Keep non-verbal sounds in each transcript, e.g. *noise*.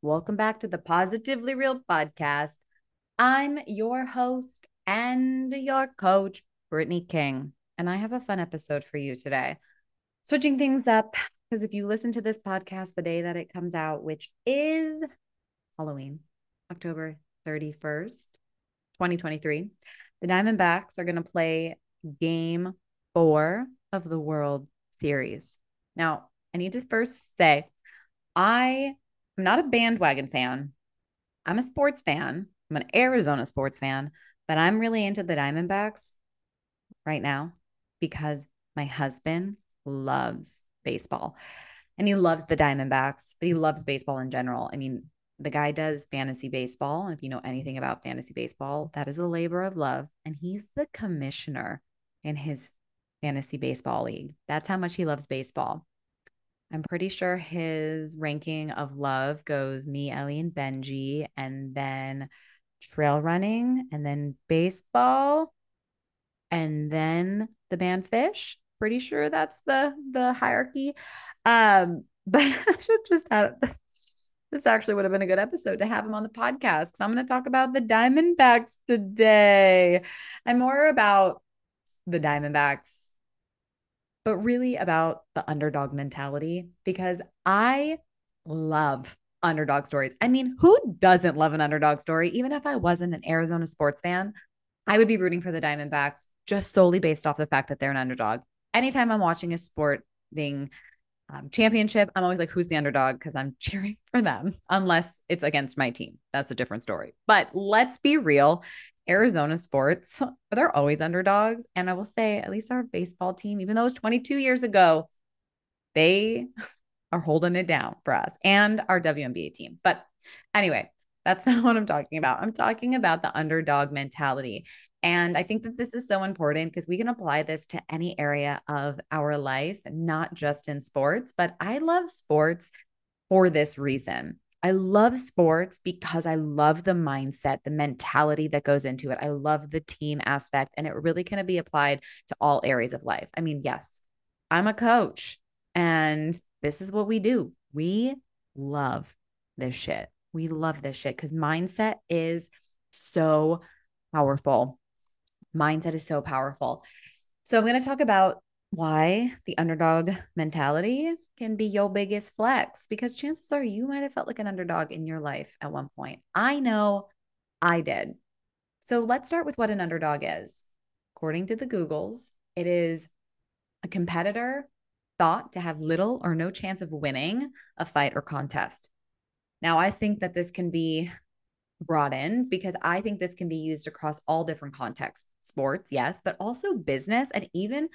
Welcome back to the Positively Real podcast. I'm your host and your coach, Brittny King, and I have a fun episode for you today. Switching things up, because if you listen to this podcast the day that it comes out, which is Halloween, October 31st, 2023, the Diamondbacks are going to play game four of the World Series. Now, I need to first say I am not a bandwagon fan. I'm a sports fan. I'm an Arizona sports fan, but I'm really into the Diamondbacks right now because my husband loves baseball and he loves the Diamondbacks, but he loves baseball in general. I mean, the guy does fantasy baseball. If you know anything about fantasy baseball, that is a labor of love. And he's the commissioner in his fantasy baseball league. That's how much he loves baseball. I'm pretty sure his ranking of love goes me, Ellie, and Benji, and then trail running, and then baseball, and then the band Phish. Pretty sure that's the the hierarchy. Um, *laughs* but I should just *laughs* this actually would have been a good episode to have him on the podcast because I'm going to talk about the Diamondbacks today and more about the Diamondbacks but really about the underdog mentality because I love underdog stories. I mean, who doesn't love an underdog story? Even if I wasn't an Arizona sports fan, I would be rooting for the Diamondbacks just solely based off the fact that they're an underdog. Anytime I'm watching a sporting um, championship, I'm always like, who's the underdog? Because I'm *laughs* cheering for them, unless it's against my team. That's a different story. But let's be real. Arizona sports, they're always underdogs. And I will say, at least our baseball team, even though it was 22 years ago, they *laughs* are holding it down for us and our WNBA team. But anyway, that's *laughs* not what I'm talking about. I'm talking about the underdog mentality. And I think that this is so important because we can apply this to any area of our life, not just in sports. But I love sports for this reason. I love sports because I love the mindset, the mentality that goes into it. I love the team aspect, and it really can be applied to all areas of life. I mean, yes, I'm a coach, and this is what we do. We love this shit. We love this shit because mindset is so powerful. Mindset is so powerful. So, I'm going to talk about why the underdog mentality can be your biggest flex because chances are you might have felt like an underdog in your life at one point. I know I did. So let's start with what an underdog is. According to the Googles, it is a competitor thought to have little or no chance of winning a fight or contest. Now, I think that this can be brought in because I think this can be used across all different contexts sports, yes, but also business and even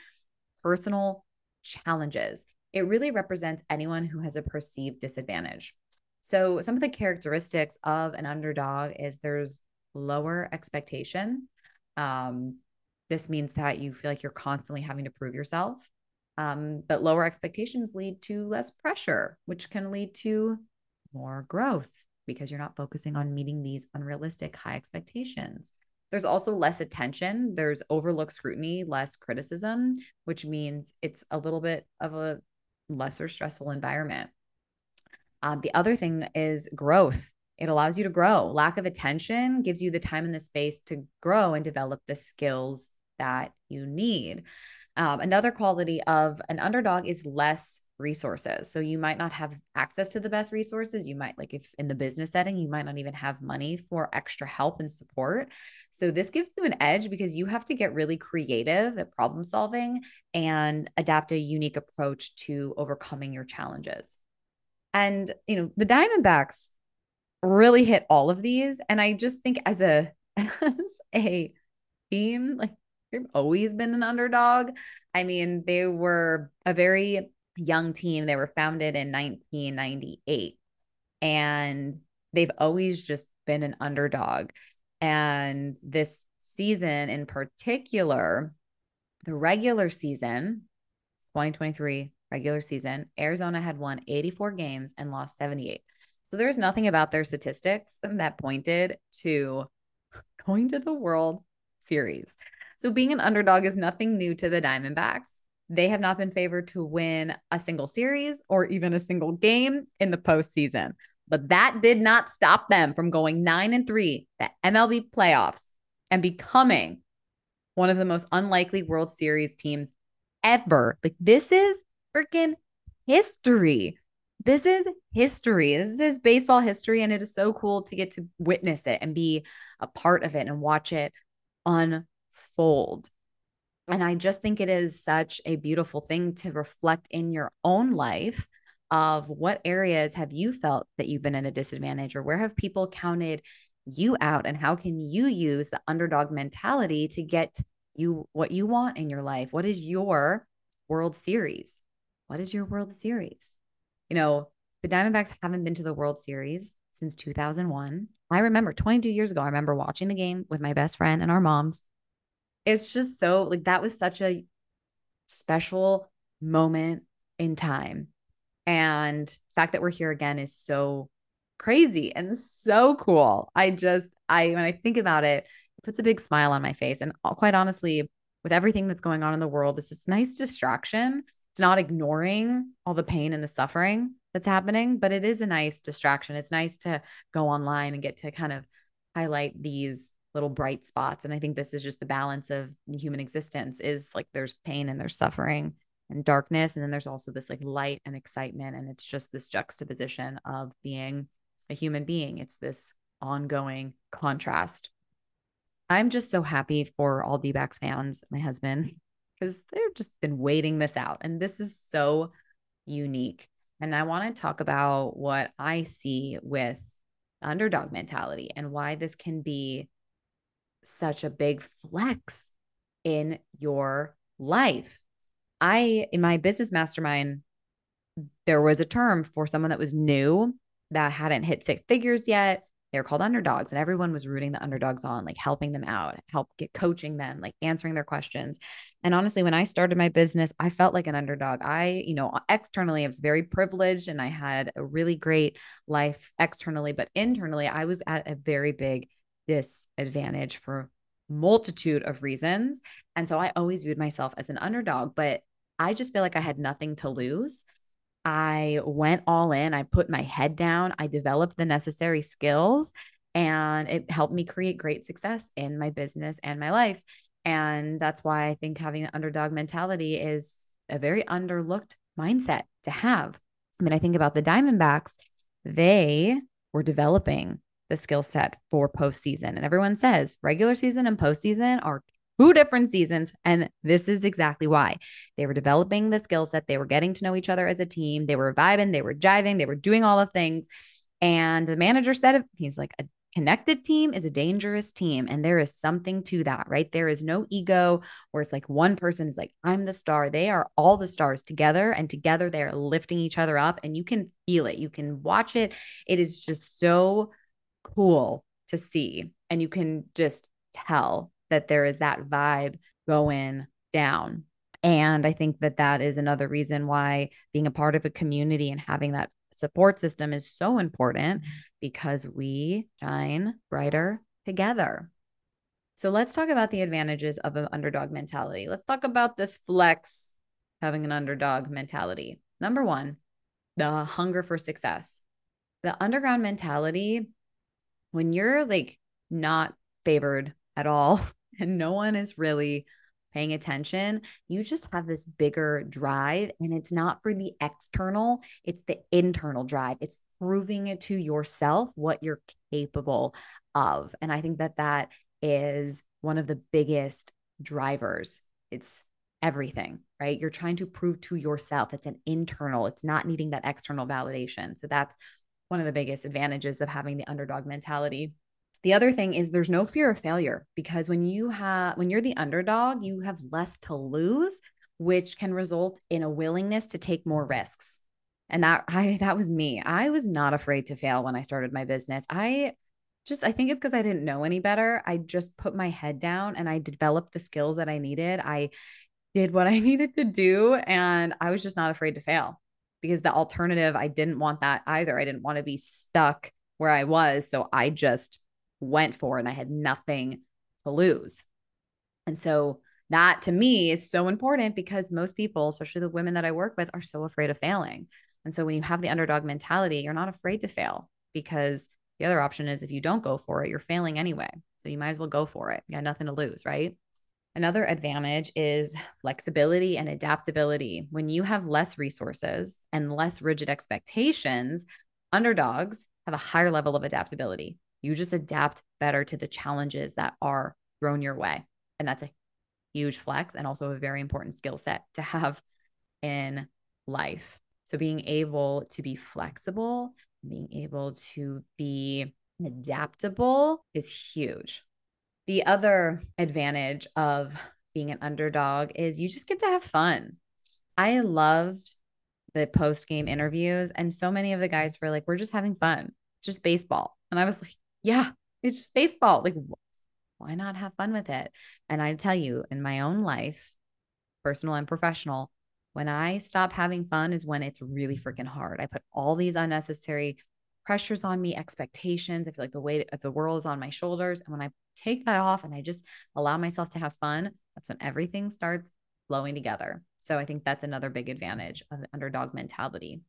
personal challenges. It really represents anyone who has a perceived disadvantage. So, some of the characteristics of an underdog is there's lower expectation. Um, this means that you feel like you're constantly having to prove yourself. Um, but lower expectations lead to less pressure, which can lead to more growth because you're not focusing on meeting these unrealistic high expectations. There's also less attention. There's overlooked scrutiny, less criticism, which means it's a little bit of a lesser stressful environment. Uh, the other thing is growth. It allows you to grow. Lack of attention gives you the time and the space to grow and develop the skills that you need. Um, another quality of an underdog is less resources. So you might not have access to the best resources. You might, like, if in the business setting, you might not even have money for extra help and support. So this gives you an edge because you have to get really creative at problem solving and adapt a unique approach to overcoming your challenges. And, you know, the Diamondbacks really hit all of these. And I just think as a, *laughs* as a team, like, they've always been an underdog. I mean, they were a very young team. They were founded in 1998. And they've always just been an underdog. And this season in particular, the regular season, 2023 regular season, Arizona had won 84 games and lost 78. So there's nothing about their statistics that pointed to going to the World Series. So being an underdog is nothing new to the Diamondbacks. They have not been favored to win a single series or even a single game in the postseason. But that did not stop them from going nine and three, the MLB playoffs, and becoming one of the most unlikely World Series teams ever. Like, this is freaking history. This is history. This is baseball history. And it is so cool to get to witness it and be a part of it and watch it unfold. And I just think it is such a beautiful thing to reflect in your own life of what areas have you felt that you've been at a disadvantage or where have people counted you out and how can you use the underdog mentality to get you what you want in your life? What is your World Series? What is your World Series? You know, the Diamondbacks haven't been to the World Series since 2001. I remember 22 years ago, I remember watching the game with my best friend and our moms it's just so like that was such a special moment in time. And the fact that we're here again is so crazy and so cool. I just, I, when I think about it, it puts a big smile on my face. And uh, quite honestly, with everything that's going on in the world, it's this nice distraction. It's not ignoring all the pain and the suffering that's happening, but it is a nice distraction. It's nice to go online and get to kind of highlight these little bright spots and i think this is just the balance of human existence is like there's pain and there's suffering and darkness and then there's also this like light and excitement and it's just this juxtaposition of being a human being. It's this ongoing contrast. I'm just so happy for all d-backs fans my husband *laughs* because they've just been waiting this out and this is so unique. And i want to talk about what i see with underdog mentality and why this can be such a big flex in your life. I, in my business mastermind, there was a term for someone that was new that hadn't hit six figures yet. They're called underdogs, and everyone was rooting the underdogs on, like helping them out, help get coaching them, like answering their questions. And honestly, when I started my business, I felt like an underdog. I, you know, externally, I was very privileged and I had a really great life externally, but internally, I was at a very big disadvantage for multitude of reasons. And so I always viewed myself as an underdog, but I just feel like I had nothing to lose. I went all in, I put my head down, I developed the necessary skills, and it helped me create great success in my business and my life. And that's why I think having an underdog mentality is a very underlooked mindset to have. I mean, I think about the Diamondbacks, they were developing the skill set for postseason. And everyone says regular season and postseason are two different seasons. And this is exactly why they were developing the skill set. They were getting to know each other as a team. They were vibing, they were jiving, they were doing all the things. And the manager said he's like, a connected team is a dangerous team. And there is something to that, right? There is no ego where it's like one person is like, I'm the star. They are all the stars together, and together they are lifting each other up. And you can feel it, you can watch it. It is just so cool to see. And you can just tell that there is that vibe going down. And I think that that is another reason why being a part of a community and having that support system is so important mm-hmm. because we shine brighter together. So let's talk about the advantages of an underdog mentality. Let's talk about this flex having an underdog mentality. Number one, the hunger for success. The underground mentality when you're like not favored at all *laughs* and no one is really paying attention, you just have this bigger drive. And it's not for the external, it's the internal drive. It's proving it to yourself what you're capable of. And I think that that is one of the biggest drivers. It's everything, right? You're trying to prove to yourself. It's an internal, it's not needing that external validation. So that's one of the biggest advantages of having the underdog mentality. The other thing is there's no fear of failure because when you have when you're the underdog, you have less to lose, which can result in a willingness to take more risks. And that *laughs* I that was me. I was not afraid to fail when I started my business. I just I think it's because I didn't know any better. I just put my head down and I developed the skills that I needed. I did what I *laughs* needed to do and I was just not afraid to fail because the alternative I didn't want that either. I didn't want to be stuck where I was, so I just went for it and I had nothing to lose. And so that to me is so important because most people, especially the women that I work with, are so afraid of failing. And so when you have the underdog mentality, you're not afraid to fail because the other option is if you don't go for it, you're failing anyway. So you might as well go for it. You got nothing to lose, right? Another advantage is flexibility and adaptability. When you have less resources and less rigid expectations, underdogs have a higher level of adaptability. You just adapt better to the challenges that are thrown your way. And that's a huge flex and also a very important skill set to have in life. So being able to be flexible, being able to be adaptable is huge. The other advantage of being an underdog is you just get to have fun. I loved the post game interviews, and so many of the guys were like, We're just having fun, just baseball. And I was like, Yeah, it's just baseball. Like, why not have fun with it? And I tell you, in my own life, personal and professional, when I stop having fun is when it's really freaking hard. I put all these unnecessary pressures on me, expectations. I feel like the weight of the world is on my shoulders. And when I take that off and I just allow myself to have fun, that's when everything starts flowing together. So I think that's another big advantage of the underdog mentality.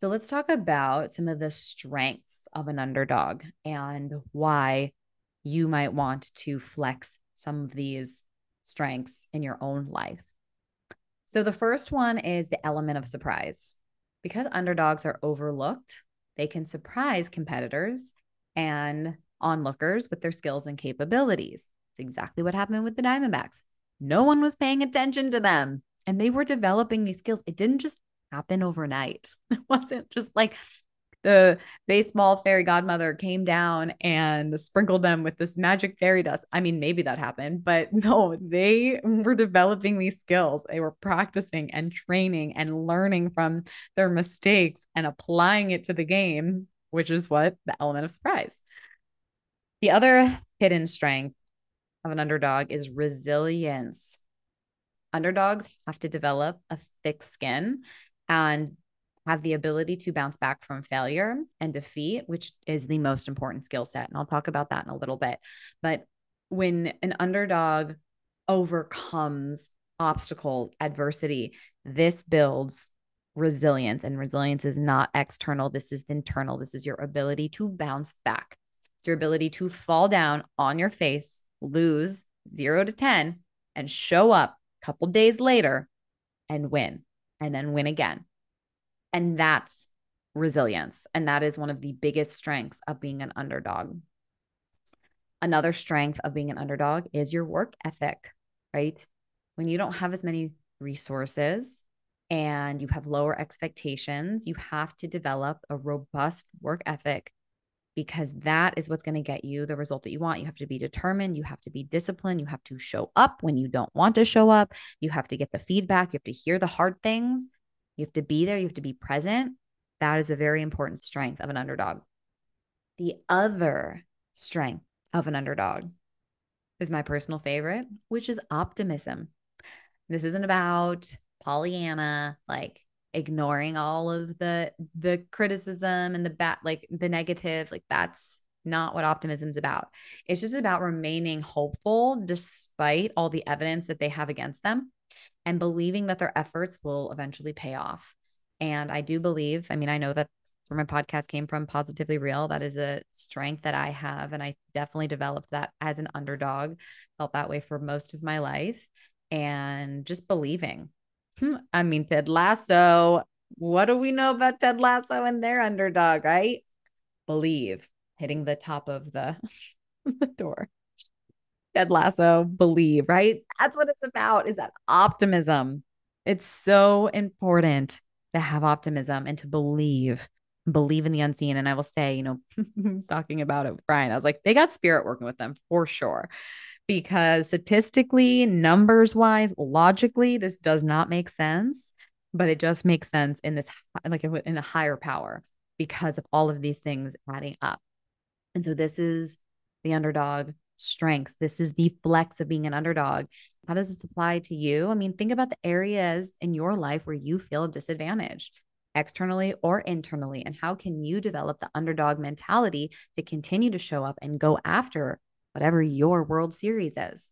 So let's talk about some of the strengths of an underdog and why you might want to flex some of these strengths in your own life. So the first one is the element of surprise. Because underdogs are overlooked, they can surprise competitors and onlookers with their skills and capabilities. It's exactly what happened with the Diamondbacks. No one was paying attention to them and they were developing these skills. It didn't just happen overnight. *laughs* It wasn't just like the baseball fairy godmother came down and sprinkled them with this magic fairy dust. I mean, maybe that happened, but *laughs* no, they were developing these skills. They were practicing and training and learning from their mistakes and applying it to the game, which is what the element of surprise. The other hidden strength of an underdog is resilience. Underdogs have to develop a thick skin and have the ability to bounce back from failure and defeat, which is the most important skill set. And I'll talk about that in a little bit. But when an underdog overcomes obstacle, adversity, this builds resilience. And resilience is not external, this is internal. This is your ability to bounce back, it's your ability to fall down on your face, lose zero to 10, and show up a couple days later and win, and then win again and that's resilience. And that is one of the biggest strengths of being an underdog. Another strength of being an underdog is your work ethic, right? When you don't have as many resources and you have lower expectations, you have to develop a robust work ethic because that is what's going to get you the result that you want. You have to be determined, you have to be disciplined, you have to show up when you don't want to show up, you have to get the feedback, you have to hear the hard things you have to be there, you have to be present. That is a very important strength of an underdog. The other strength of an underdog is my personal favorite, which is optimism. This isn't about Pollyanna, like ignoring all of the the criticism and the bad like the negative like that's not what optimism is about it's just about remaining hopeful despite all the evidence that they have against them and believing that their efforts will eventually pay off. And I do believe, I mean, I know that where my podcast came from, Positively Real. That is a strength that I have. And I definitely developed that as an underdog, felt that way for most of my life. And just believing. Hmm, I mean, Ted Lasso, what do we know about Ted Lasso and their underdog, right? Believe hitting the top of the, *laughs* the door. Ted Lasso, believe, right? That's what it's about is that optimism. It's so important to have optimism and to believe, believe in the unseen. And I will say, you know, *laughs* talking about it with Brian, I was like, they got spirit working with them for sure. Because statistically, numbers wise, logically, this does not make sense. but it just makes sense in this like in a higher power because of all of these things adding up. And so this is the underdog strengths. This is the flex of being an underdog. How does this apply to you? I mean, think about the areas in your life where you feel disadvantaged externally or internally and how can you develop the underdog mentality to continue to show up and go after whatever your world series is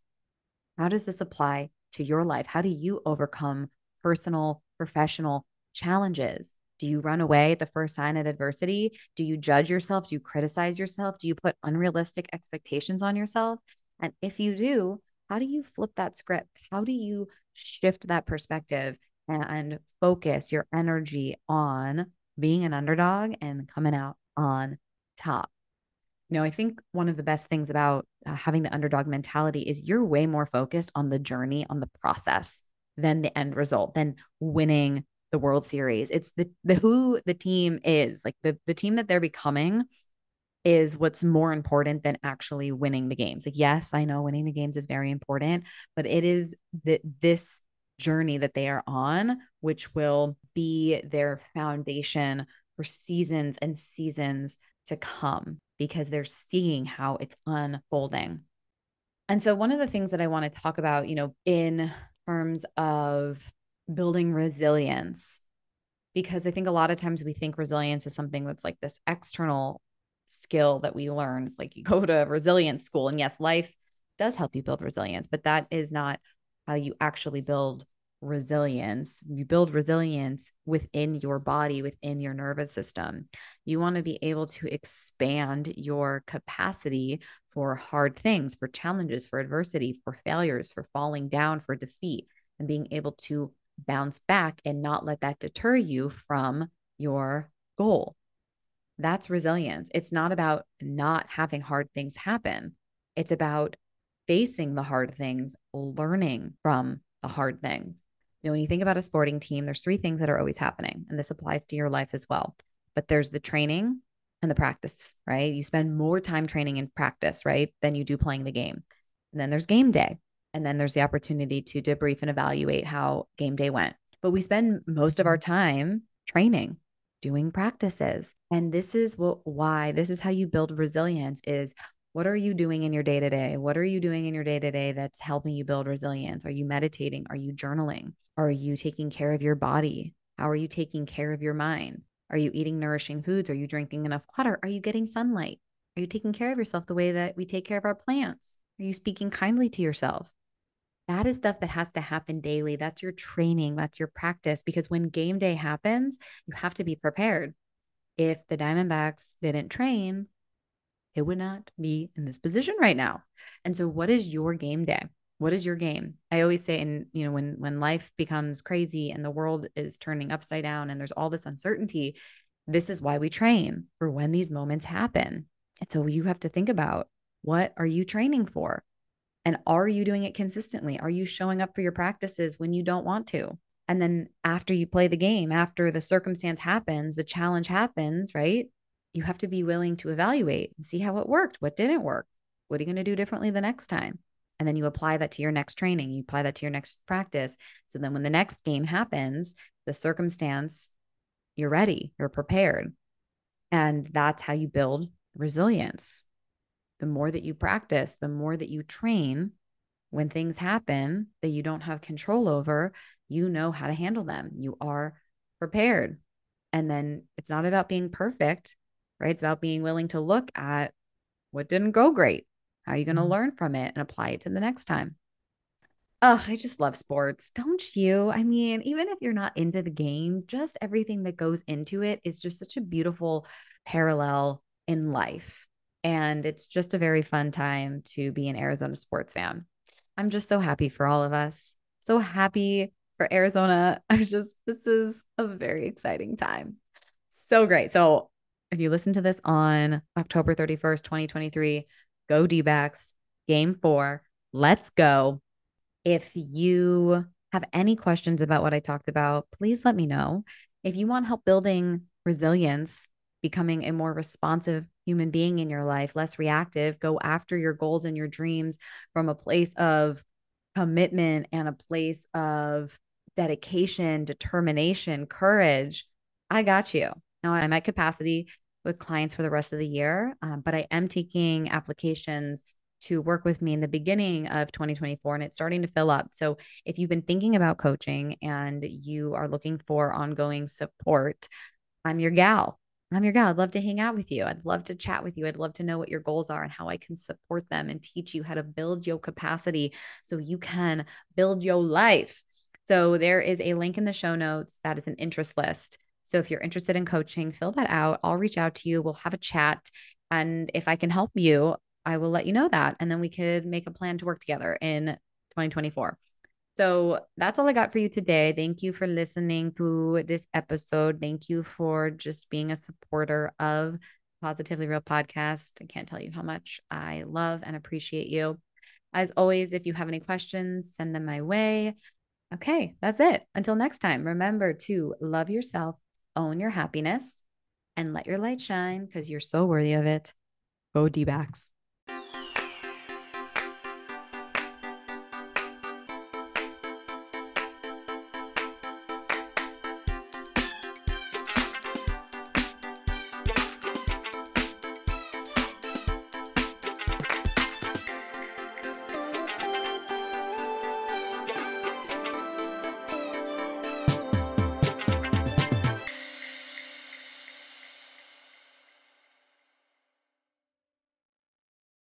how does this apply to your life how do you overcome personal professional challenges do you run away at the first sign of adversity? Do you judge yourself? Do you criticize yourself? Do you put unrealistic expectations on yourself? And if you do how do you flip that script? How do you shift that perspective and focus your energy on being an underdog and coming out on top. You know, I think one of the best things about uh, having the underdog mentality is you're way more focused on the journey, on the process than the end result, than winning the World Series. It's the the who the team is, like the the team that they're becoming is what's more important than actually winning the games. Like yes, I know winning the games is very important, but it is that this journey that they are on, which will be their foundation for seasons and seasons to come because they're seeing how it's unfolding. And so, one of the things that I want to talk about, you know, in terms of building resilience, because I think a lot of times we think resilience is something that's like this external skill that we learn. It's like you go to resilience school, and yes, life does help you build resilience, but that is not how you actually build resilience. You build resilience within your body, within your nervous system. You want to be able to expand your capacity for hard things, for challenges, for adversity, for failures, for falling down, for defeat, and being able to bounce back and not let that deter you from your goal. That's resilience. It's not about not having hard things happen. It's about facing the hard things, learning from the hard things. You know, when you think about a sporting team, there's three things that are always happening, and this applies to your life as well. But there's the training and the practice, right? You spend more time training and practice, right, than you do playing the game. And then there's game day. And then there's the opportunity to debrief and evaluate how game day went. But we spend most of our time training, doing practices. And this is what why this is how you build resilience is what are you doing in your day to day? What are you doing in your day to day that's helping you build resilience? Are you meditating? Are you journaling? Are you taking care of your body? How are you taking care of your mind? Are you eating nourishing foods? Are you drinking enough water? Are you getting sunlight? Are you taking care of yourself the way that we take care of our plants? Are you speaking kindly to yourself? That is stuff that has to happen daily. That's your training, that's your practice. Because when game day happens, you have to be prepared. If the Diamondbacks didn't train, it would not be in this position right now. And so what is your game day? What is your game? I always say and you know when when life becomes crazy and the world is turning upside down and there's all this uncertainty, this is why we train for when these moments happen. And so you have to think about what are you training for? And are you doing it consistently? Are you showing up for your practices when you don't want to? And then after you play the game, after the circumstance happens, the challenge happens, right? you have to be willing to evaluate and see how it worked. What didn't work? What are you going to do differently the next time? And then you apply that to your next training, you apply that to your next practice. So then when the next game happens, the circumstance, you're ready, you're prepared. And that's how you build resilience. The more that you practice, the more that you train, when things happen that you don't have control over, you know how to handle them. You are prepared. And then it's not about being perfect right? It's about being willing to look at what didn't go great. How are you going to mm-hmm. learn from it and apply it to the next time? Oh, I just love sports. Don't you? I mean, even if you're not into the game, just everything that goes into it is just such a beautiful parallel in life. And it's just a very fun time to be an Arizona sports fan. I'm just so happy for all of us. So happy for Arizona. *laughs* I just, this is a very exciting time. So great. So if you listen to this on October 31st, 2023, go D backs, game four. Let's go. If you have any questions about what I talked about, please let me know. If you want help building resilience, becoming a more responsive human being in your life, less reactive, go after your goals and your dreams from a place of commitment and a place of dedication, determination, courage, I got you. Now I'm at capacity with clients for the rest of the year, um, but I am taking applications to work with me in the beginning of 2024 and it's starting to fill up. So if you've been thinking about coaching and you are looking for ongoing support, I'm your gal. I'm your gal. I'd love to hang out with you. I'd love to chat with you. I'd love to know what your goals are and how I can support them and teach you how to build your capacity so you can build your life. So there is a link in the show notes that is an interest list. So if you're interested in coaching, fill that out. I'll reach out to you. We'll have a chat. And if I can help you, I will let you know that. And then we could make a plan to work together in 2024. So that's all I got for you today. Thank you for listening to this episode. Thank you for just being a supporter of Positively Real podcast. I can't tell you how much I love and appreciate you. As always, if you have any questions, send them my way. Okay, that's it. Until next time, remember to love yourself, own your happiness, and let your light shine because you're so worthy of it. Go D backs.